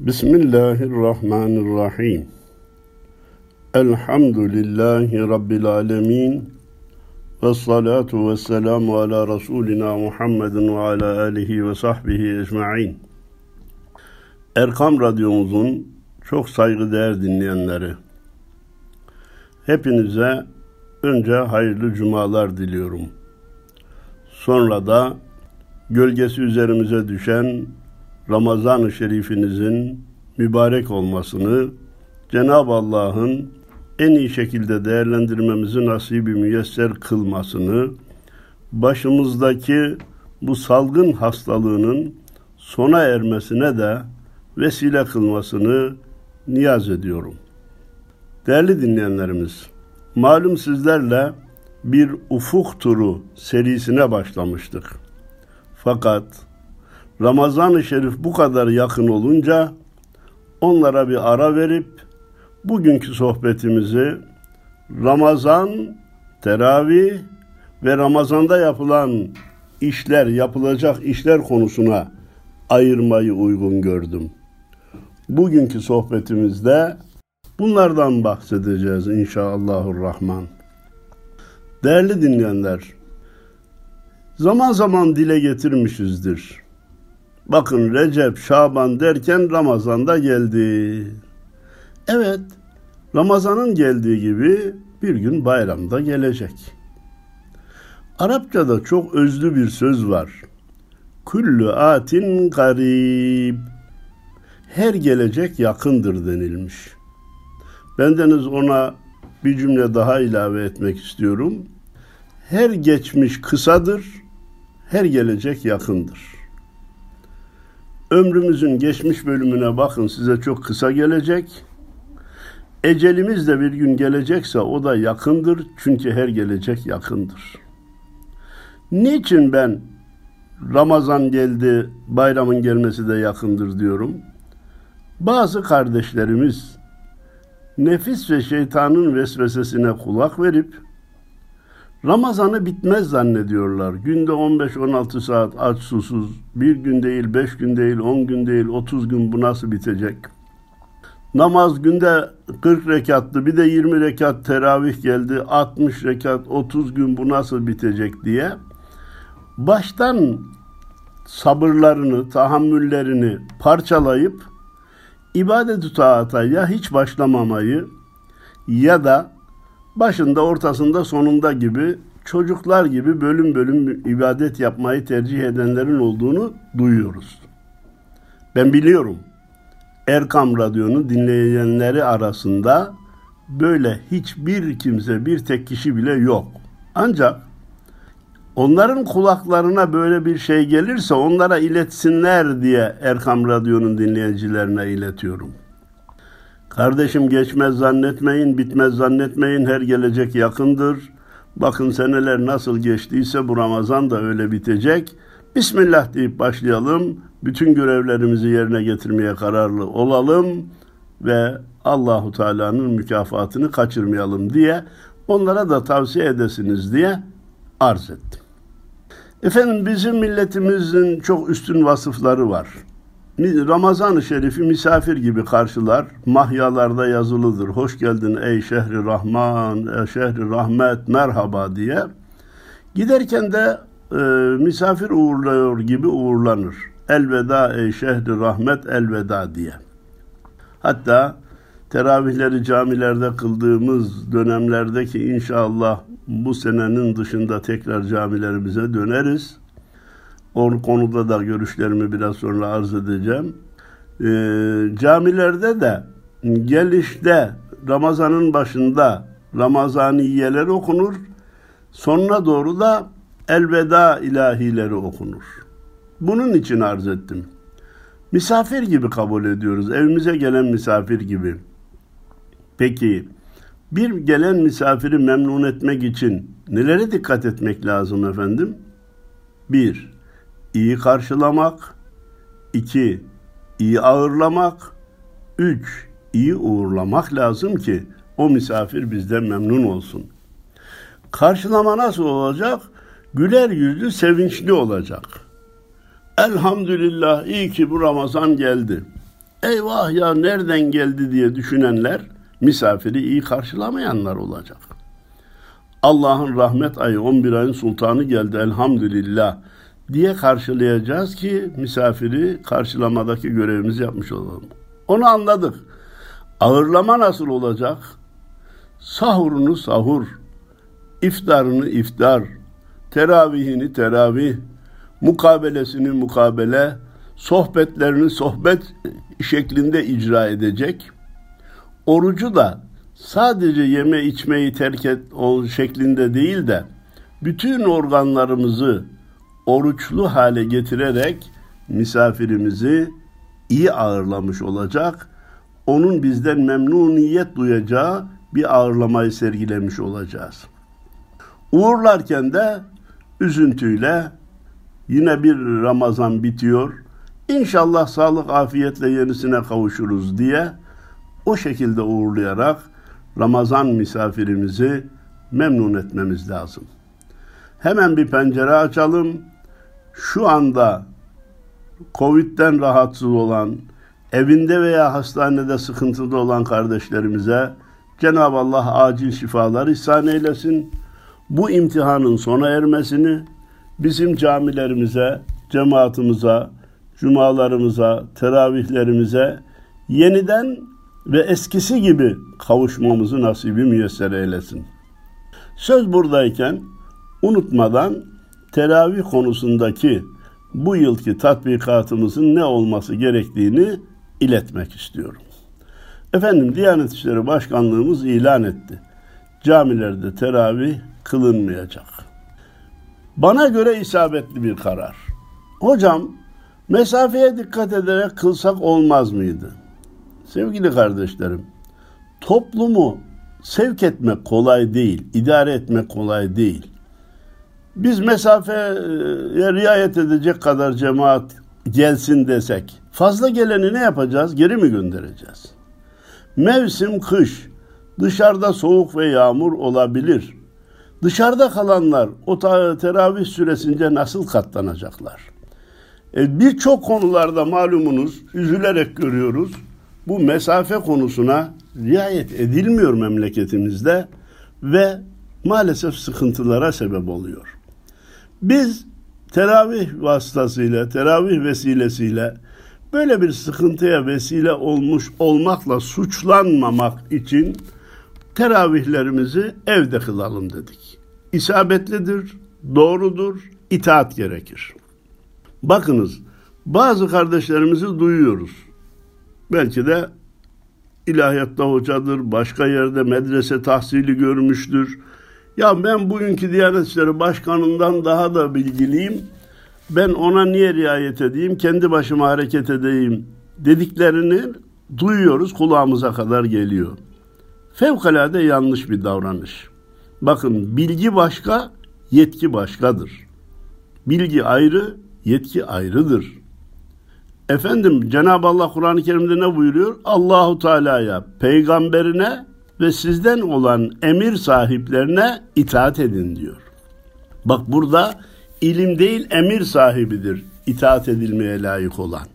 Bismillahirrahmanirrahim. Elhamdülillahi Rabbil alemin. Ve salatu ve selamu ala Resulina Muhammedin ve ala alihi ve sahbihi ecma'in. Erkam Radyomuzun çok saygıdeğer dinleyenleri, hepinize önce hayırlı cumalar diliyorum. Sonra da gölgesi üzerimize düşen Ramazan-ı Şerifinizin mübarek olmasını Cenab-ı Allah'ın en iyi şekilde değerlendirmemizi nasibi müyesser kılmasını, başımızdaki bu salgın hastalığının sona ermesine de vesile kılmasını niyaz ediyorum. Değerli dinleyenlerimiz, malum sizlerle bir ufuk turu serisine başlamıştık. Fakat Ramazan-ı Şerif bu kadar yakın olunca onlara bir ara verip bugünkü sohbetimizi Ramazan, teravih ve Ramazan'da yapılan işler, yapılacak işler konusuna ayırmayı uygun gördüm. Bugünkü sohbetimizde bunlardan bahsedeceğiz inşallahurrahman. Değerli dinleyenler, zaman zaman dile getirmişizdir. Bakın Recep, Şaban derken Ramazan da geldi. Evet, Ramazan'ın geldiği gibi bir gün bayramda gelecek. Arapçada çok özlü bir söz var. Kullu atin garib. Her gelecek yakındır denilmiş. Bendeniz ona bir cümle daha ilave etmek istiyorum. Her geçmiş kısadır, her gelecek yakındır. Ömrümüzün geçmiş bölümüne bakın size çok kısa gelecek. Ecelimiz de bir gün gelecekse o da yakındır çünkü her gelecek yakındır. Niçin ben Ramazan geldi, bayramın gelmesi de yakındır diyorum? Bazı kardeşlerimiz nefis ve şeytanın vesvesesine kulak verip Ramazan'ı bitmez zannediyorlar. Günde 15-16 saat aç susuz, bir gün değil, beş gün değil, on gün değil, 30 gün bu nasıl bitecek? Namaz günde 40 rekattı, bir de 20 rekat teravih geldi, 60 rekat, 30 gün bu nasıl bitecek diye baştan sabırlarını, tahammüllerini parçalayıp ibadet-ü taata ya hiç başlamamayı ya da başında, ortasında, sonunda gibi çocuklar gibi bölüm bölüm ibadet yapmayı tercih edenlerin olduğunu duyuyoruz. Ben biliyorum. Erkam Radyo'nu dinleyenleri arasında böyle hiçbir kimse, bir tek kişi bile yok. Ancak onların kulaklarına böyle bir şey gelirse onlara iletsinler diye Erkam Radyo'nun dinleyicilerine iletiyorum. Kardeşim geçmez zannetmeyin, bitmez zannetmeyin, her gelecek yakındır. Bakın seneler nasıl geçtiyse bu Ramazan da öyle bitecek. Bismillah deyip başlayalım. Bütün görevlerimizi yerine getirmeye kararlı olalım ve Allahu Teala'nın mükafatını kaçırmayalım diye onlara da tavsiye edesiniz diye arz ettim. Efendim bizim milletimizin çok üstün vasıfları var. Ramazan-ı Şerif'i misafir gibi karşılar. Mahyalarda yazılıdır. Hoş geldin ey şehri Rahman, ey şehri rahmet, merhaba diye. Giderken de e, misafir uğurluyor gibi uğurlanır. Elveda ey şehri rahmet, elveda diye. Hatta teravihleri camilerde kıldığımız dönemlerdeki inşallah bu senenin dışında tekrar camilerimize döneriz o konuda da görüşlerimi biraz sonra arz edeceğim. E, camilerde de gelişte Ramazan'ın başında Ramazaniyeler okunur. Sonuna doğru da elveda ilahileri okunur. Bunun için arz ettim. Misafir gibi kabul ediyoruz. Evimize gelen misafir gibi. Peki bir gelen misafiri memnun etmek için nelere dikkat etmek lazım efendim? Bir, iyi karşılamak, iki, iyi ağırlamak, üç, iyi uğurlamak lazım ki o misafir bizden memnun olsun. Karşılama nasıl olacak? Güler yüzlü, sevinçli olacak. Elhamdülillah iyi ki bu Ramazan geldi. eyvah ya nereden geldi diye düşünenler misafiri iyi karşılamayanlar olacak. Allah'ın rahmet ayı 11 ayın sultanı geldi elhamdülillah diye karşılayacağız ki misafiri karşılamadaki görevimizi yapmış olalım. Onu anladık. Ağırlama nasıl olacak? Sahurunu sahur, iftarını iftar, teravihini teravih, mukabelesini mukabele, sohbetlerini sohbet şeklinde icra edecek. Orucu da sadece yeme içmeyi terk et o şeklinde değil de bütün organlarımızı oruçlu hale getirerek misafirimizi iyi ağırlamış olacak. Onun bizden memnuniyet duyacağı bir ağırlamayı sergilemiş olacağız. Uğurlarken de üzüntüyle yine bir Ramazan bitiyor. İnşallah sağlık afiyetle yenisine kavuşuruz diye o şekilde uğurlayarak Ramazan misafirimizi memnun etmemiz lazım. Hemen bir pencere açalım. Şu anda Covid'den rahatsız olan, evinde veya hastanede sıkıntıda olan kardeşlerimize Cenab-ı Allah acil şifalar ihsan eylesin. Bu imtihanın sona ermesini bizim camilerimize, cemaatimize, cumalarımıza, teravihlerimize yeniden ve eskisi gibi kavuşmamızı nasibi müyesser eylesin. Söz buradayken unutmadan teravih konusundaki bu yılki tatbikatımızın ne olması gerektiğini iletmek istiyorum. Efendim Diyanet İşleri Başkanlığımız ilan etti. Camilerde teravih kılınmayacak. Bana göre isabetli bir karar. Hocam mesafeye dikkat ederek kılsak olmaz mıydı? Sevgili kardeşlerim, toplumu sevk etmek kolay değil, idare etmek kolay değil. Biz mesafeye riayet edecek kadar cemaat gelsin desek, fazla geleni ne yapacağız? Geri mi göndereceğiz? Mevsim kış, dışarıda soğuk ve yağmur olabilir. Dışarıda kalanlar o teravih süresince nasıl katlanacaklar? E, Birçok konularda malumunuz üzülerek görüyoruz. Bu mesafe konusuna riayet edilmiyor memleketimizde ve maalesef sıkıntılara sebep oluyor. Biz teravih vasıtasıyla, teravih vesilesiyle böyle bir sıkıntıya vesile olmuş olmakla suçlanmamak için teravihlerimizi evde kılalım dedik. İsabetlidir, doğrudur, itaat gerekir. Bakınız, bazı kardeşlerimizi duyuyoruz. Belki de ilahiyatta hocadır, başka yerde medrese tahsili görmüştür. Ya ben bugünkü Diyanet İşleri Başkanı'ndan daha da bilgiliyim. Ben ona niye riayet edeyim, kendi başıma hareket edeyim dediklerini duyuyoruz, kulağımıza kadar geliyor. Fevkalade yanlış bir davranış. Bakın bilgi başka, yetki başkadır. Bilgi ayrı, yetki ayrıdır. Efendim Cenab-ı Allah Kur'an-ı Kerim'de ne buyuruyor? Allahu Teala'ya, peygamberine ve sizden olan emir sahiplerine itaat edin diyor. Bak burada ilim değil emir sahibidir itaat edilmeye layık olan.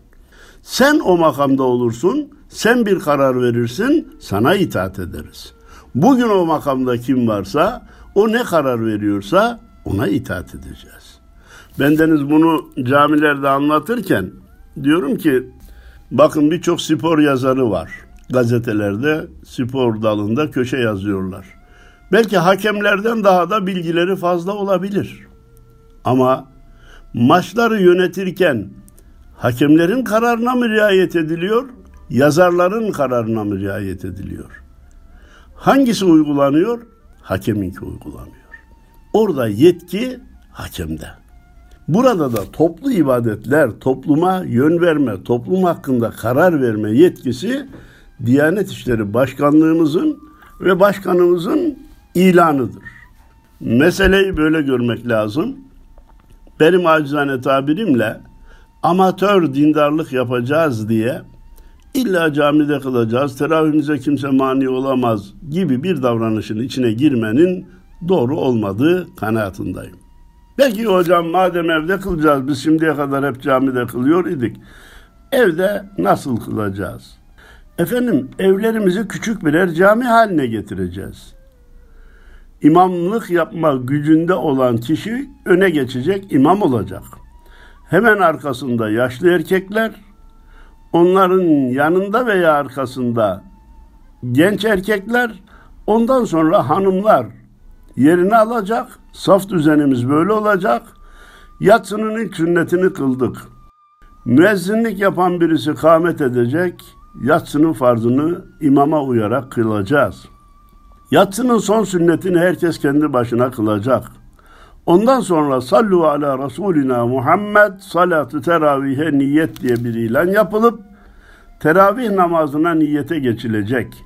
Sen o makamda olursun, sen bir karar verirsin, sana itaat ederiz. Bugün o makamda kim varsa, o ne karar veriyorsa ona itaat edeceğiz. Bendeniz bunu camilerde anlatırken diyorum ki bakın birçok spor yazarı var. Gazetelerde spor dalında köşe yazıyorlar. Belki hakemlerden daha da bilgileri fazla olabilir. Ama maçları yönetirken hakemlerin kararına mı riayet ediliyor, yazarların kararına mı riayet ediliyor? Hangisi uygulanıyor? Hakeminki uygulanıyor. Orada yetki hakemde. Burada da toplu ibadetler, topluma yön verme, toplum hakkında karar verme yetkisi Diyanet İşleri Başkanlığımızın ve başkanımızın ilanıdır. Meseleyi böyle görmek lazım. Benim acizane tabirimle amatör dindarlık yapacağız diye illa camide kılacağız, teravihimize kimse mani olamaz gibi bir davranışın içine girmenin doğru olmadığı kanaatindeyim. Belki hocam madem evde kılacağız biz şimdiye kadar hep camide kılıyor idik. evde nasıl kılacağız? Efendim evlerimizi küçük birer cami haline getireceğiz. İmamlık yapma gücünde olan kişi öne geçecek, imam olacak. Hemen arkasında yaşlı erkekler, onların yanında veya arkasında genç erkekler, ondan sonra hanımlar yerini alacak. Saf düzenimiz böyle olacak. Yatsının ilk sünnetini kıldık. Müezzinlik yapan birisi kâmet edecek. Yatsının farzını imama uyarak kılacağız. Yatsının son sünnetini herkes kendi başına kılacak. Ondan sonra sallu ala Resulina Muhammed salatı teravihe niyet diye bir ilan yapılıp teravih namazına niyete geçilecek.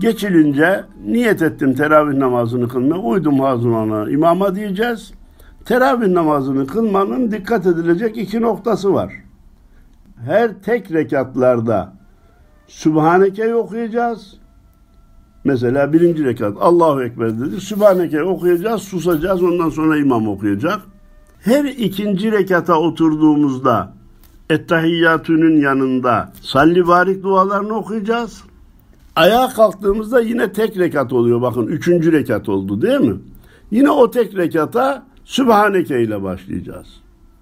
Geçilince niyet ettim teravih namazını kılmaya uydum hazırlana imama diyeceğiz. Teravih namazını kılmanın dikkat edilecek iki noktası var. Her tek rekatlarda Sübhaneke'yi okuyacağız. Mesela birinci rekat Allahu Ekber dedi. Sübhaneke'yi okuyacağız, susacağız. Ondan sonra imam okuyacak. Her ikinci rekata oturduğumuzda Ettehiyyatü'nün yanında salli barik dualarını okuyacağız. Ayağa kalktığımızda yine tek rekat oluyor. Bakın üçüncü rekat oldu değil mi? Yine o tek rekata Sübhaneke ile başlayacağız.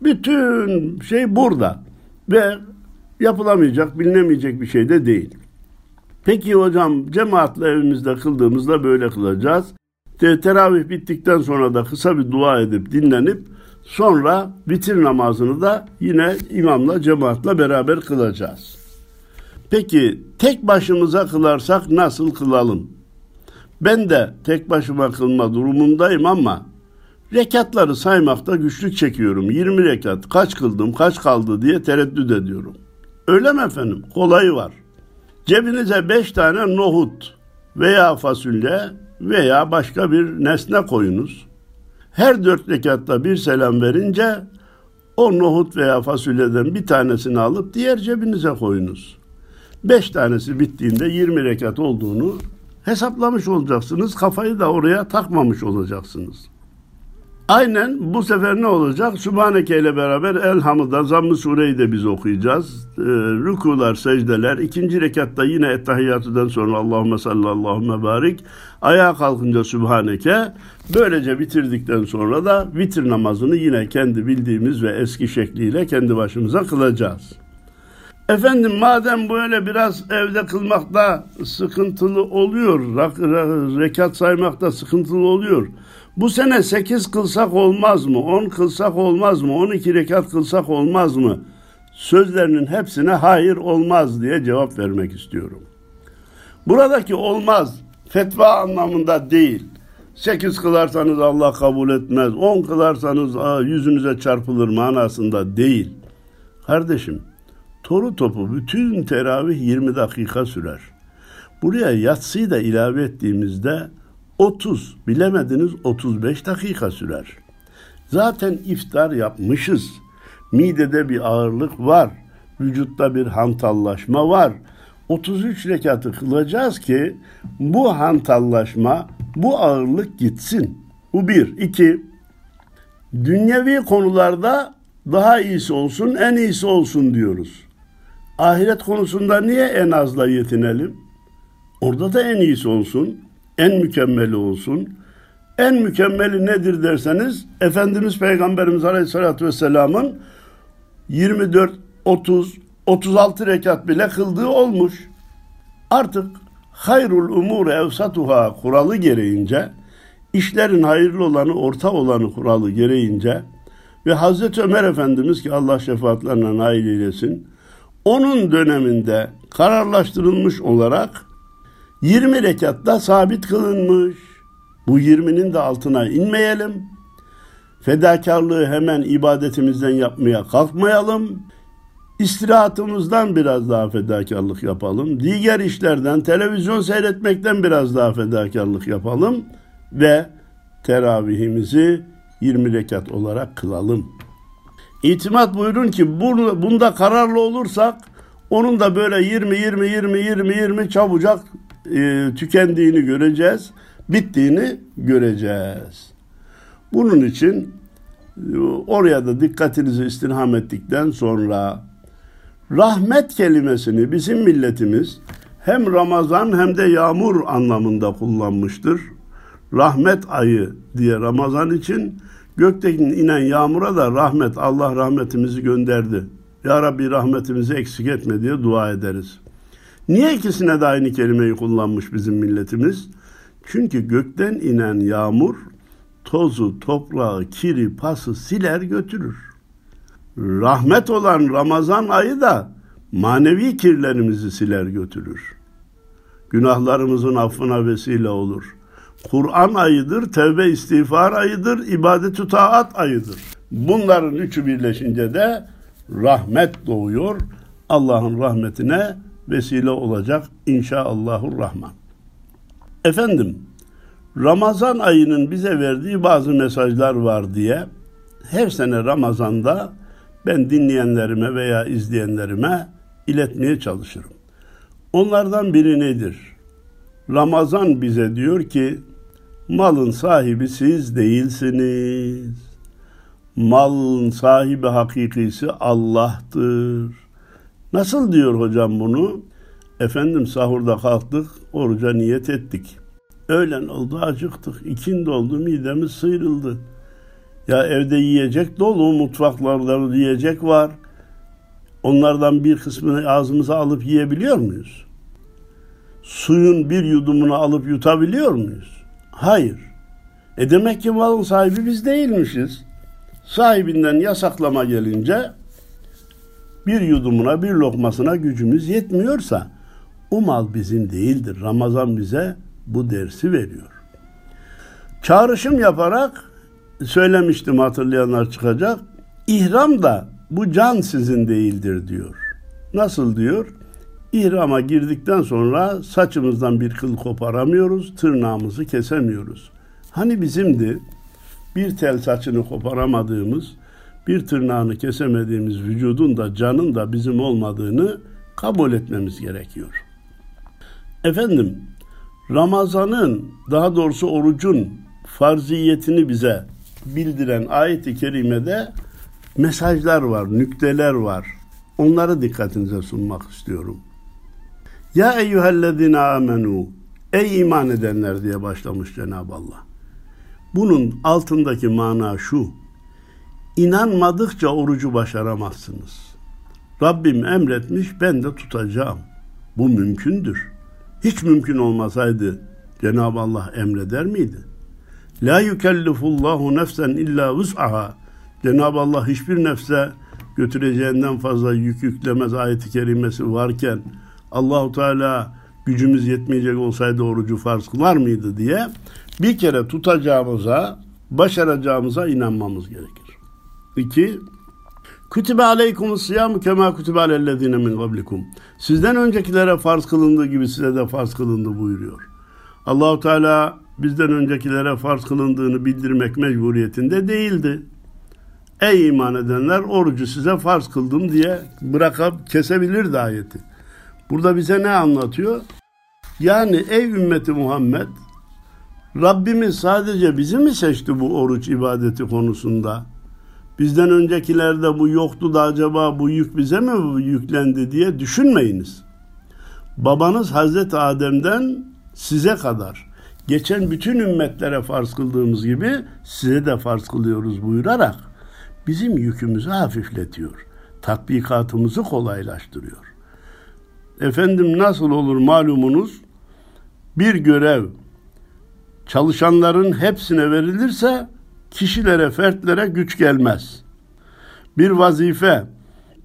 Bütün şey burada. Ve yapılamayacak, bilinemeyecek bir şey de değil. Peki hocam cemaatle evimizde kıldığımızda böyle kılacağız. Teravih bittikten sonra da kısa bir dua edip dinlenip sonra bitir namazını da yine imamla cemaatle beraber kılacağız. Peki tek başımıza kılarsak nasıl kılalım? Ben de tek başıma kılma durumundayım ama rekatları saymakta güçlük çekiyorum. 20 rekat kaç kıldım kaç kaldı diye tereddüt ediyorum. Öyle mi efendim? Kolayı var. Cebinize beş tane nohut veya fasulye veya başka bir nesne koyunuz. Her dört rekatta bir selam verince o nohut veya fasulyeden bir tanesini alıp diğer cebinize koyunuz. Beş tanesi bittiğinde 20 rekat olduğunu hesaplamış olacaksınız. Kafayı da oraya takmamış olacaksınız. Aynen bu sefer ne olacak? Sübhaneke ile beraber Elhamd'da Zamm-ı Sure'yi de biz okuyacağız. Ee, rükular, secdeler. ikinci rekatta yine Ettehiyyatü'den sonra Allahümme salli Allahümme barik. Ayağa kalkınca Sübhaneke. Böylece bitirdikten sonra da vitir namazını yine kendi bildiğimiz ve eski şekliyle kendi başımıza kılacağız. Efendim madem böyle biraz evde kılmakta sıkıntılı oluyor, rekat saymakta sıkıntılı oluyor. Bu sene 8 kılsak olmaz mı? 10 kılsak olmaz mı? 12 rekat kılsak olmaz mı? Sözlerinin hepsine hayır olmaz diye cevap vermek istiyorum. Buradaki olmaz fetva anlamında değil. 8 kılarsanız Allah kabul etmez. 10 kılarsanız yüzünüze çarpılır manasında değil. Kardeşim toru topu bütün teravih 20 dakika sürer. Buraya yatsıyı da ilave ettiğimizde 30 bilemediniz 35 dakika sürer. Zaten iftar yapmışız. Midede bir ağırlık var. Vücutta bir hantallaşma var. 33 rekatı kılacağız ki bu hantallaşma, bu ağırlık gitsin. Bu bir. iki, dünyevi konularda daha iyisi olsun, en iyisi olsun diyoruz. Ahiret konusunda niye en azla yetinelim? Orada da en iyisi olsun en mükemmeli olsun. En mükemmeli nedir derseniz Efendimiz Peygamberimiz Aleyhisselatü Vesselam'ın 24, 30, 36 rekat bile kıldığı olmuş. Artık hayrul umur evsatuha kuralı gereğince işlerin hayırlı olanı orta olanı kuralı gereğince ve Hazreti Ömer Efendimiz ki Allah şefaatlerine nail eylesin onun döneminde kararlaştırılmış olarak 20 rekatta sabit kılınmış. Bu 20'nin de altına inmeyelim. Fedakarlığı hemen ibadetimizden yapmaya kalkmayalım. İstirahatımızdan biraz daha fedakarlık yapalım. Diğer işlerden, televizyon seyretmekten biraz daha fedakarlık yapalım. Ve teravihimizi 20 rekat olarak kılalım. İtimat buyurun ki bunda kararlı olursak onun da böyle 20 20 20 20 20 çabucak e, tükendiğini göreceğiz, bittiğini göreceğiz. Bunun için e, oraya da dikkatinizi istirham ettikten sonra Rahmet kelimesini bizim milletimiz hem Ramazan hem de yağmur anlamında kullanmıştır. Rahmet ayı diye Ramazan için gökten inen yağmura da rahmet Allah rahmetimizi gönderdi. Ya Rabbi rahmetimizi eksik etme diye dua ederiz. Niye ikisine de aynı kelimeyi kullanmış bizim milletimiz? Çünkü gökten inen yağmur tozu, toprağı, kiri, pası siler götürür. Rahmet olan Ramazan ayı da manevi kirlerimizi siler götürür. Günahlarımızın affına vesile olur. Kur'an ayıdır, tevbe istiğfar ayıdır, ibadet taat ayıdır. Bunların üçü birleşince de rahmet doğuyor. Allah'ın rahmetine vesile olacak inşallahur rahman. Efendim, Ramazan ayının bize verdiği bazı mesajlar var diye her sene Ramazan'da ben dinleyenlerime veya izleyenlerime iletmeye çalışırım. Onlardan biri nedir? Ramazan bize diyor ki malın sahibi siz değilsiniz. Malın sahibi hakikisi Allah'tır. Nasıl diyor hocam bunu? Efendim sahurda kalktık, oruca niyet ettik. Öğlen oldu acıktık, ikindi oldu midemiz sıyrıldı. Ya evde yiyecek dolu, mutfaklarda yiyecek var. Onlardan bir kısmını ağzımıza alıp yiyebiliyor muyuz? Suyun bir yudumunu alıp yutabiliyor muyuz? Hayır. E demek ki malın sahibi biz değilmişiz. Sahibinden yasaklama gelince bir yudumuna bir lokmasına gücümüz yetmiyorsa o mal bizim değildir. Ramazan bize bu dersi veriyor. Çağrışım yaparak söylemiştim hatırlayanlar çıkacak. İhram da bu can sizin değildir diyor. Nasıl diyor? İhrama girdikten sonra saçımızdan bir kıl koparamıyoruz, tırnağımızı kesemiyoruz. Hani bizimdi bir tel saçını koparamadığımız, bir tırnağını kesemediğimiz vücudun da canın da bizim olmadığını kabul etmemiz gerekiyor. Efendim, Ramazan'ın daha doğrusu orucun farziyetini bize bildiren ayet-i kerimede mesajlar var, nükteler var. Onları dikkatinize sunmak istiyorum. Ya eyyühellezine amenu Ey iman edenler diye başlamış Cenab-ı Allah. Bunun altındaki mana şu. İnanmadıkça orucu başaramazsınız. Rabbim emretmiş ben de tutacağım. Bu mümkündür. Hiç mümkün olmasaydı Cenab-ı Allah emreder miydi? La yükellifullahu nefsen illa vus'aha. Cenab-ı Allah hiçbir nefse götüreceğinden fazla yük yüklemez ayeti kerimesi varken Allahu Teala gücümüz yetmeyecek olsaydı orucu farz kılar mıydı diye bir kere tutacağımıza, başaracağımıza inanmamız gerekir. İki, Kütübe aleykumus siyam kema kütübe alellezine min kablikum. Sizden öncekilere farz kılındığı gibi size de farz kılındı buyuruyor. Allahu Teala bizden öncekilere farz kılındığını bildirmek mecburiyetinde değildi. Ey iman edenler orucu size farz kıldım diye bırakıp kesebilirdi ayeti. Burada bize ne anlatıyor? Yani ey ümmeti Muhammed Rabbimiz sadece bizi mi seçti bu oruç ibadeti konusunda? Bizden öncekilerde bu yoktu da acaba bu yük bize mi yüklendi diye düşünmeyiniz. Babanız Hazreti Adem'den size kadar geçen bütün ümmetlere farz kıldığımız gibi size de farz kılıyoruz buyurarak bizim yükümüzü hafifletiyor. Tatbikatımızı kolaylaştırıyor. Efendim nasıl olur malumunuz? Bir görev çalışanların hepsine verilirse kişilere, fertlere güç gelmez. Bir vazife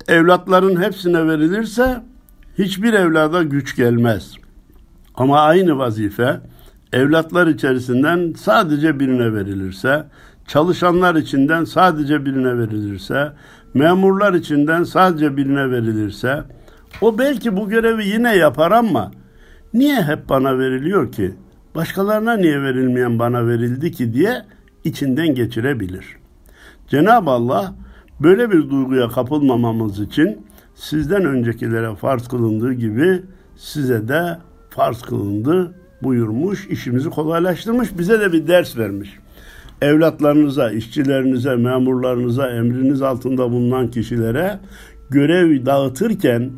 evlatların hepsine verilirse hiçbir evlada güç gelmez. Ama aynı vazife evlatlar içerisinden sadece birine verilirse, çalışanlar içinden sadece birine verilirse, memurlar içinden sadece birine verilirse, o belki bu görevi yine yapar ama niye hep bana veriliyor ki? Başkalarına niye verilmeyen bana verildi ki diye içinden geçirebilir. Cenab-ı Allah böyle bir duyguya kapılmamamız için sizden öncekilere farz kılındığı gibi size de farz kılındı buyurmuş, işimizi kolaylaştırmış, bize de bir ders vermiş. Evlatlarınıza, işçilerinize, memurlarınıza, emriniz altında bulunan kişilere görev dağıtırken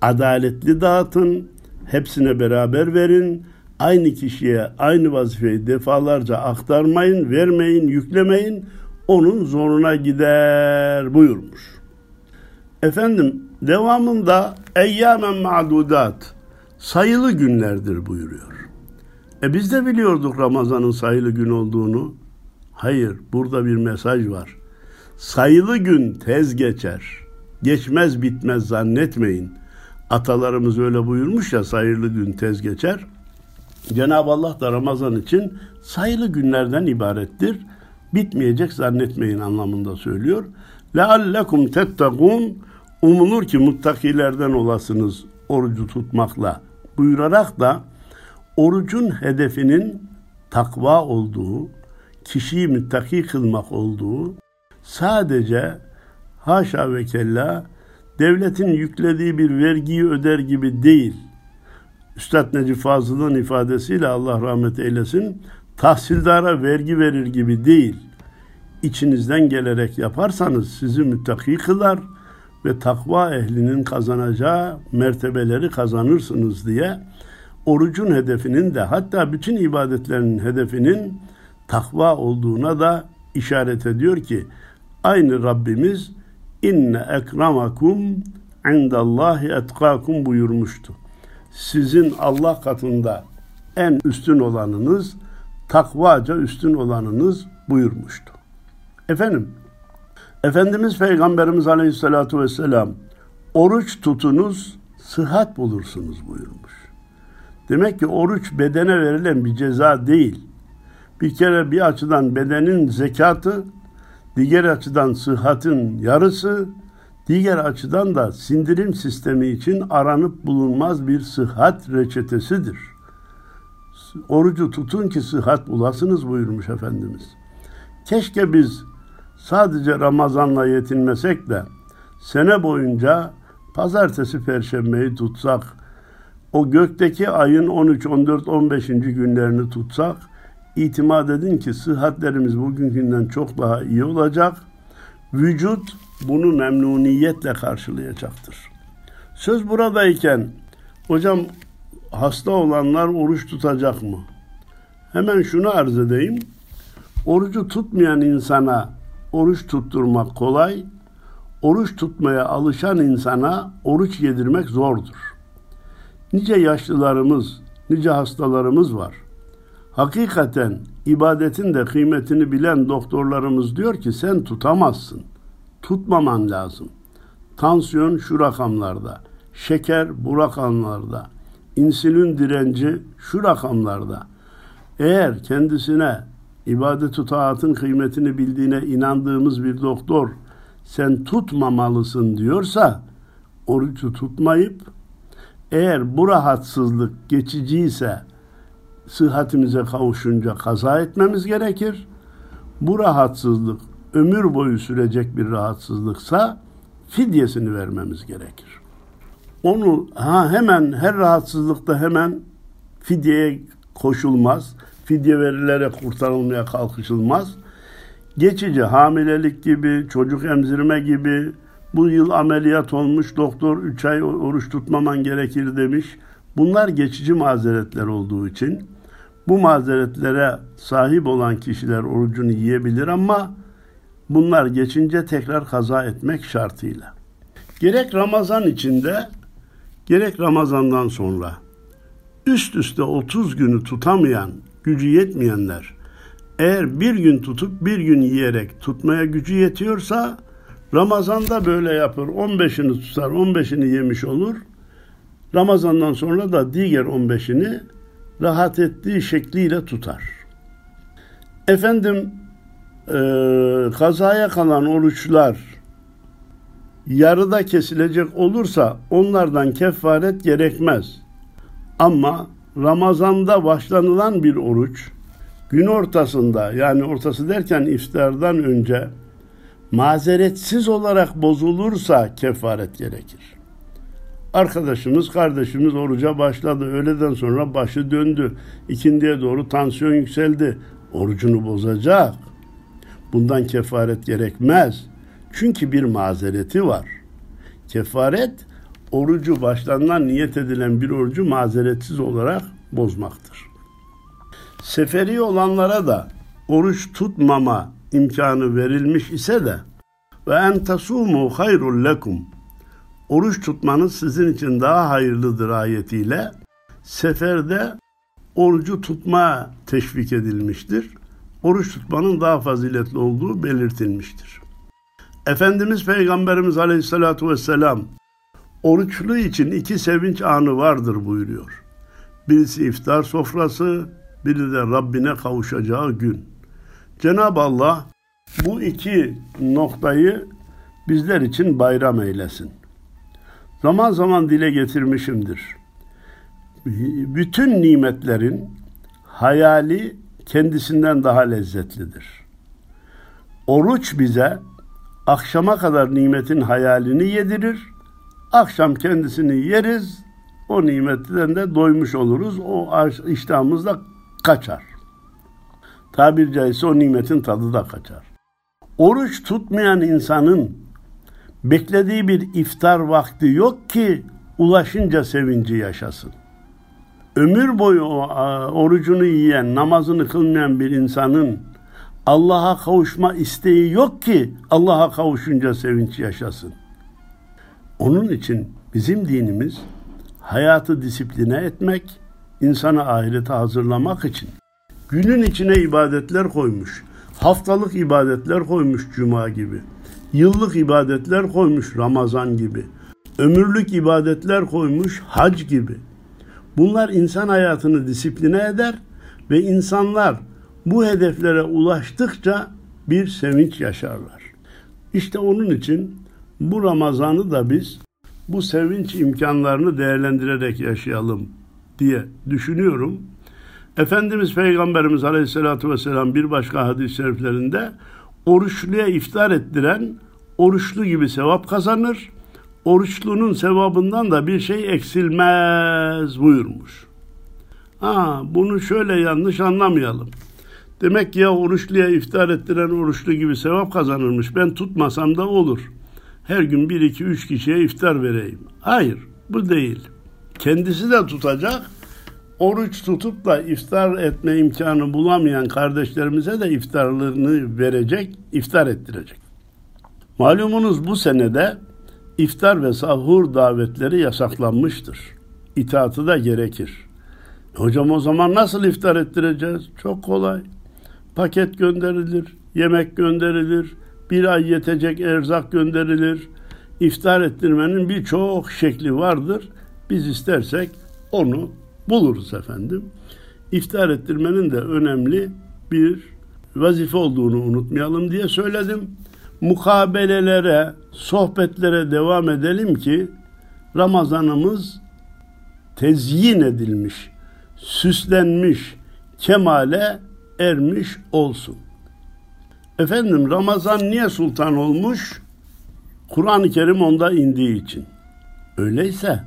adaletli dağıtın, hepsine beraber verin. Aynı kişiye aynı vazifeyi defalarca aktarmayın, vermeyin, yüklemeyin. Onun zoruna gider buyurmuş. Efendim devamında eyyamen ma'dudat sayılı günlerdir buyuruyor. E biz de biliyorduk Ramazan'ın sayılı gün olduğunu. Hayır, burada bir mesaj var. Sayılı gün tez geçer. Geçmez bitmez zannetmeyin. Atalarımız öyle buyurmuş ya sayılı gün tez geçer. Cenab-ı Allah da Ramazan için sayılı günlerden ibarettir. Bitmeyecek zannetmeyin anlamında söylüyor. لَعَلَّكُمْ تَتَّقُونَ Umulur ki muttakilerden olasınız orucu tutmakla buyurarak da orucun hedefinin takva olduğu, kişiyi müttaki kılmak olduğu, sadece haşa ve kella devletin yüklediği bir vergiyi öder gibi değil. Üstad Necip Fazıl'ın ifadesiyle Allah rahmet eylesin, tahsildara vergi verir gibi değil. İçinizden gelerek yaparsanız sizi müttaki kılar ve takva ehlinin kazanacağı mertebeleri kazanırsınız diye orucun hedefinin de hatta bütün ibadetlerin hedefinin takva olduğuna da işaret ediyor ki aynı Rabbimiz inne ekramakum indallahi etkakum buyurmuştu. Sizin Allah katında en üstün olanınız takvaca üstün olanınız buyurmuştu. Efendim, Efendimiz Peygamberimiz Aleyhisselatü Vesselam oruç tutunuz sıhhat bulursunuz buyurmuş. Demek ki oruç bedene verilen bir ceza değil. Bir kere bir açıdan bedenin zekatı, diğer açıdan sıhhatin yarısı, diğer açıdan da sindirim sistemi için aranıp bulunmaz bir sıhhat reçetesidir. Orucu tutun ki sıhhat bulasınız buyurmuş Efendimiz. Keşke biz sadece Ramazan'la yetinmesek de sene boyunca pazartesi perşembeyi tutsak, o gökteki ayın 13, 14, 15. günlerini tutsak, itimat edin ki sıhhatlerimiz bugünkünden çok daha iyi olacak. Vücut bunu memnuniyetle karşılayacaktır. Söz buradayken, hocam hasta olanlar oruç tutacak mı? Hemen şunu arz edeyim. Orucu tutmayan insana oruç tutturmak kolay, oruç tutmaya alışan insana oruç yedirmek zordur. Nice yaşlılarımız, nice hastalarımız var. Hakikaten ibadetin de kıymetini bilen doktorlarımız diyor ki sen tutamazsın. Tutmaman lazım. Tansiyon şu rakamlarda, şeker bu rakamlarda, insülin direnci şu rakamlarda. Eğer kendisine ibadet-ü taatın kıymetini bildiğine inandığımız bir doktor sen tutmamalısın diyorsa orucu tutmayıp eğer bu rahatsızlık geçiciyse sıhhatimize kavuşunca kaza etmemiz gerekir. Bu rahatsızlık ömür boyu sürecek bir rahatsızlıksa fidyesini vermemiz gerekir. Onu ha hemen her rahatsızlıkta hemen fidyeye koşulmaz. Fidye verilerek kurtarılmaya kalkışılmaz. Geçici hamilelik gibi, çocuk emzirme gibi, bu yıl ameliyat olmuş doktor 3 ay oruç tutmaman gerekir demiş. Bunlar geçici mazeretler olduğu için bu mazeretlere sahip olan kişiler orucunu yiyebilir ama bunlar geçince tekrar kaza etmek şartıyla. Gerek Ramazan içinde gerek Ramazandan sonra üst üste 30 günü tutamayan, gücü yetmeyenler eğer bir gün tutup bir gün yiyerek tutmaya gücü yetiyorsa Ramazan'da böyle yapar. 15'ini tutar, 15'ini yemiş olur. Ramazan'dan sonra da diğer 15'ini rahat ettiği şekliyle tutar. Efendim e, kazaya kalan oruçlar yarıda kesilecek olursa onlardan kefaret gerekmez. Ama Ramazan'da başlanılan bir oruç gün ortasında yani ortası derken iftardan önce mazeretsiz olarak bozulursa kefaret gerekir. Arkadaşımız, kardeşimiz oruca başladı. Öğleden sonra başı döndü. İkindiye doğru tansiyon yükseldi. Orucunu bozacak. Bundan kefaret gerekmez. Çünkü bir mazereti var. Kefaret orucu başlandan niyet edilen bir orucu mazeretsiz olarak bozmaktır. Seferi olanlara da oruç tutmama imkanı verilmiş ise de ve en tasumu hayrul lekum oruç tutmanız sizin için daha hayırlıdır ayetiyle seferde orucu tutma teşvik edilmiştir. Oruç tutmanın daha faziletli olduğu belirtilmiştir. Efendimiz Peygamberimiz Aleyhisselatü Vesselam oruçlu için iki sevinç anı vardır buyuruyor. Birisi iftar sofrası, biri de Rabbine kavuşacağı gün. Cenab-ı Allah bu iki noktayı bizler için bayram eylesin. Zaman zaman dile getirmişimdir. Bütün nimetlerin hayali kendisinden daha lezzetlidir. Oruç bize akşama kadar nimetin hayalini yedirir. Akşam kendisini yeriz. O nimetten de doymuş oluruz. O iştahımız da kaçar. Tabir caizse o nimetin tadı da kaçar. Oruç tutmayan insanın beklediği bir iftar vakti yok ki ulaşınca sevinci yaşasın. Ömür boyu orucunu yiyen, namazını kılmayan bir insanın Allah'a kavuşma isteği yok ki Allah'a kavuşunca sevinç yaşasın. Onun için bizim dinimiz hayatı disipline etmek, insanı ahirete hazırlamak için günün içine ibadetler koymuş. Haftalık ibadetler koymuş cuma gibi. Yıllık ibadetler koymuş Ramazan gibi. Ömürlük ibadetler koymuş hac gibi. Bunlar insan hayatını disipline eder ve insanlar bu hedeflere ulaştıkça bir sevinç yaşarlar. İşte onun için bu Ramazan'ı da biz bu sevinç imkanlarını değerlendirerek yaşayalım diye düşünüyorum. Efendimiz Peygamberimiz Aleyhisselatü Vesselam bir başka hadis-i şeriflerinde oruçluya iftar ettiren oruçlu gibi sevap kazanır. Oruçlunun sevabından da bir şey eksilmez buyurmuş. Ha, bunu şöyle yanlış anlamayalım. Demek ya oruçluya iftar ettiren oruçlu gibi sevap kazanırmış. Ben tutmasam da olur. Her gün bir, iki, üç kişiye iftar vereyim. Hayır, bu değil. Kendisi de tutacak. Oruç tutup da iftar etme imkanı bulamayan kardeşlerimize de iftarlarını verecek, iftar ettirecek. Malumunuz bu senede iftar ve sahur davetleri yasaklanmıştır. İtaatı da gerekir. Hocam o zaman nasıl iftar ettireceğiz? Çok kolay. Paket gönderilir, yemek gönderilir, bir ay yetecek erzak gönderilir. İftar ettirmenin birçok şekli vardır. Biz istersek onu buluruz efendim. İftar ettirmenin de önemli bir vazife olduğunu unutmayalım diye söyledim. Mukabelelere, sohbetlere devam edelim ki Ramazanımız tezyin edilmiş, süslenmiş, kemale ermiş olsun. Efendim Ramazan niye sultan olmuş? Kur'an-ı Kerim onda indiği için. Öyleyse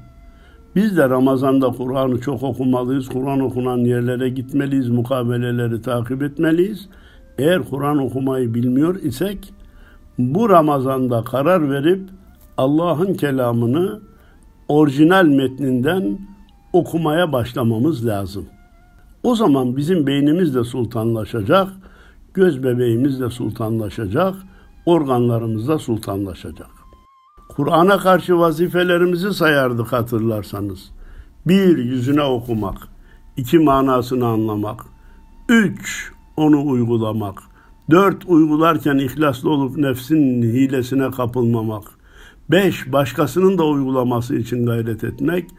biz de Ramazan'da Kur'an'ı çok okumalıyız. Kur'an okunan yerlere gitmeliyiz, mukabeleleri takip etmeliyiz. Eğer Kur'an okumayı bilmiyor isek bu Ramazan'da karar verip Allah'ın kelamını orijinal metninden okumaya başlamamız lazım. O zaman bizim beynimiz de sultanlaşacak, göz bebeğimiz de sultanlaşacak, organlarımız da sultanlaşacak. Kur'an'a karşı vazifelerimizi sayardık hatırlarsanız. Bir, yüzüne okumak. iki manasını anlamak. Üç, onu uygulamak. Dört, uygularken ihlaslı olup nefsin hilesine kapılmamak. Beş, başkasının da uygulaması için gayret etmek.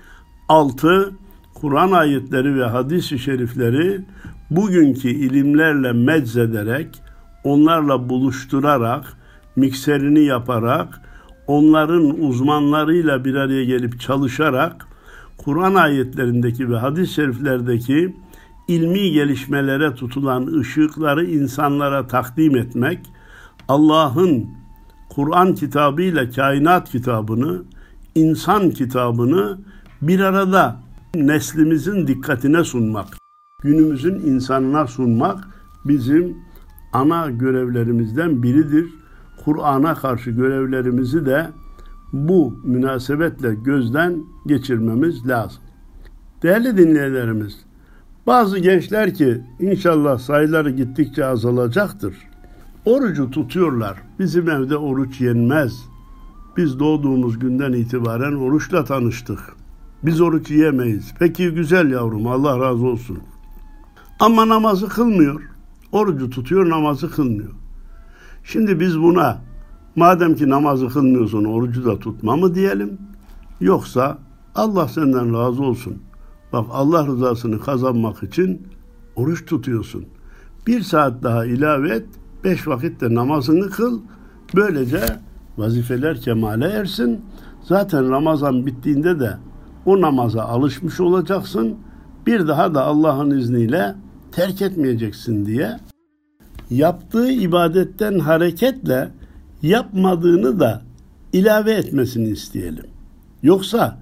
Altı, Kur'an ayetleri ve hadis-i şerifleri bugünkü ilimlerle meczederek, onlarla buluşturarak, mikserini yaparak, onların uzmanlarıyla bir araya gelip çalışarak Kur'an ayetlerindeki ve hadis-i şeriflerdeki ilmi gelişmelere tutulan ışıkları insanlara takdim etmek, Allah'ın Kur'an kitabıyla kainat kitabını, insan kitabını bir arada neslimizin dikkatine sunmak, günümüzün insanına sunmak bizim ana görevlerimizden biridir. Kur'an'a karşı görevlerimizi de bu münasebetle gözden geçirmemiz lazım. Değerli dinleyenlerimiz, bazı gençler ki inşallah sayıları gittikçe azalacaktır. Orucu tutuyorlar. Bizim evde oruç yenmez. Biz doğduğumuz günden itibaren oruçla tanıştık. Biz oruç yiyemeyiz. Peki güzel yavrum Allah razı olsun. Ama namazı kılmıyor. Orucu tutuyor namazı kılmıyor. Şimdi biz buna madem ki namazı kılmıyorsun orucu da tutma mı diyelim? Yoksa Allah senden razı olsun. Bak Allah rızasını kazanmak için oruç tutuyorsun. Bir saat daha ilave et, beş vakitte namazını kıl. Böylece vazifeler kemale ersin. Zaten Ramazan bittiğinde de o namaza alışmış olacaksın. Bir daha da Allah'ın izniyle terk etmeyeceksin diye yaptığı ibadetten hareketle yapmadığını da ilave etmesini isteyelim. Yoksa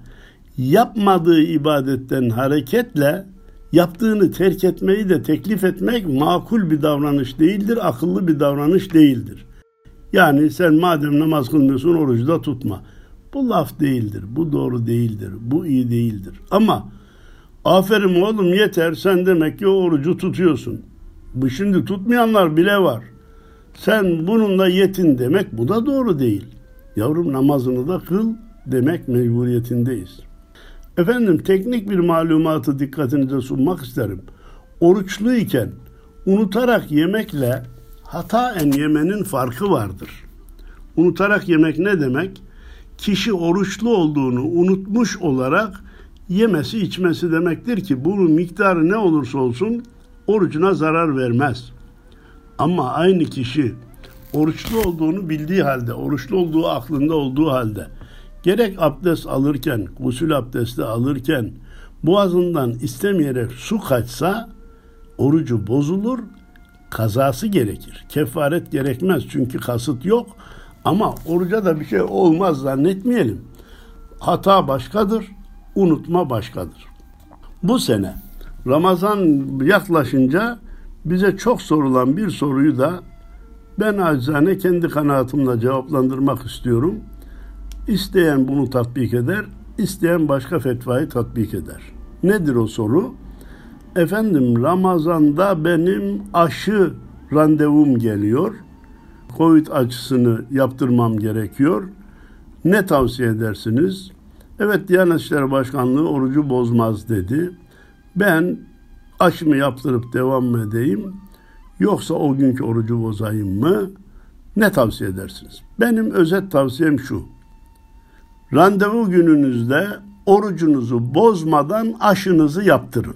yapmadığı ibadetten hareketle yaptığını terk etmeyi de teklif etmek makul bir davranış değildir, akıllı bir davranış değildir. Yani sen madem namaz kılmıyorsun orucu da tutma. Bu laf değildir, bu doğru değildir, bu iyi değildir. Ama aferin oğlum yeter sen demek ki orucu tutuyorsun. Bu şimdi tutmayanlar bile var. Sen bununla yetin demek bu da doğru değil. Yavrum namazını da kıl demek mecburiyetindeyiz. Efendim teknik bir malumatı dikkatinize sunmak isterim. Oruçluyken unutarak yemekle hataen yemenin farkı vardır. Unutarak yemek ne demek? Kişi oruçlu olduğunu unutmuş olarak yemesi içmesi demektir ki bunun miktarı ne olursa olsun orucuna zarar vermez. Ama aynı kişi oruçlu olduğunu bildiği halde, oruçlu olduğu aklında olduğu halde gerek abdest alırken, gusül abdesti alırken boğazından istemeyerek su kaçsa orucu bozulur, kazası gerekir. Kefaret gerekmez çünkü kasıt yok ama oruca da bir şey olmaz zannetmeyelim. Hata başkadır, unutma başkadır. Bu sene Ramazan yaklaşınca bize çok sorulan bir soruyu da ben acizane kendi kanaatimle cevaplandırmak istiyorum. İsteyen bunu tatbik eder, isteyen başka fetvayı tatbik eder. Nedir o soru? Efendim Ramazan'da benim aşı randevum geliyor. Covid aşısını yaptırmam gerekiyor. Ne tavsiye edersiniz? Evet Diyanet İşleri Başkanlığı orucu bozmaz dedi. Ben aşımı yaptırıp devam mı edeyim yoksa o günkü orucu bozayım mı? Ne tavsiye edersiniz? Benim özet tavsiyem şu. Randevu gününüzde orucunuzu bozmadan aşınızı yaptırın.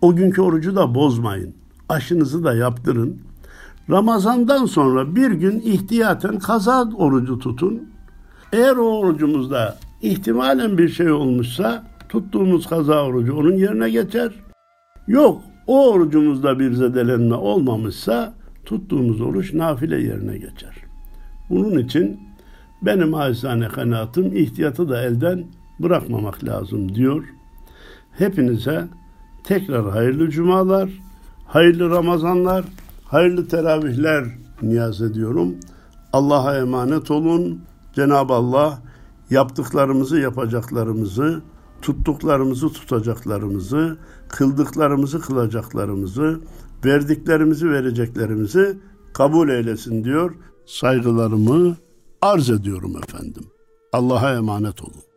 O günkü orucu da bozmayın. Aşınızı da yaptırın. Ramazandan sonra bir gün ihtiyaten kaza orucu tutun. Eğer o orucumuzda ihtimalen bir şey olmuşsa tuttuğumuz kaza orucu onun yerine geçer. Yok o orucumuzda bir zedelenme olmamışsa tuttuğumuz oruç nafile yerine geçer. Bunun için benim acizane kanaatim ihtiyatı da elden bırakmamak lazım diyor. Hepinize tekrar hayırlı cumalar, hayırlı Ramazanlar, hayırlı teravihler niyaz ediyorum. Allah'a emanet olun. Cenab-ı Allah yaptıklarımızı, yapacaklarımızı, tuttuklarımızı, tutacaklarımızı, kıldıklarımızı, kılacaklarımızı, verdiklerimizi, vereceklerimizi kabul eylesin diyor. Saygılarımı arz ediyorum efendim. Allah'a emanet olun.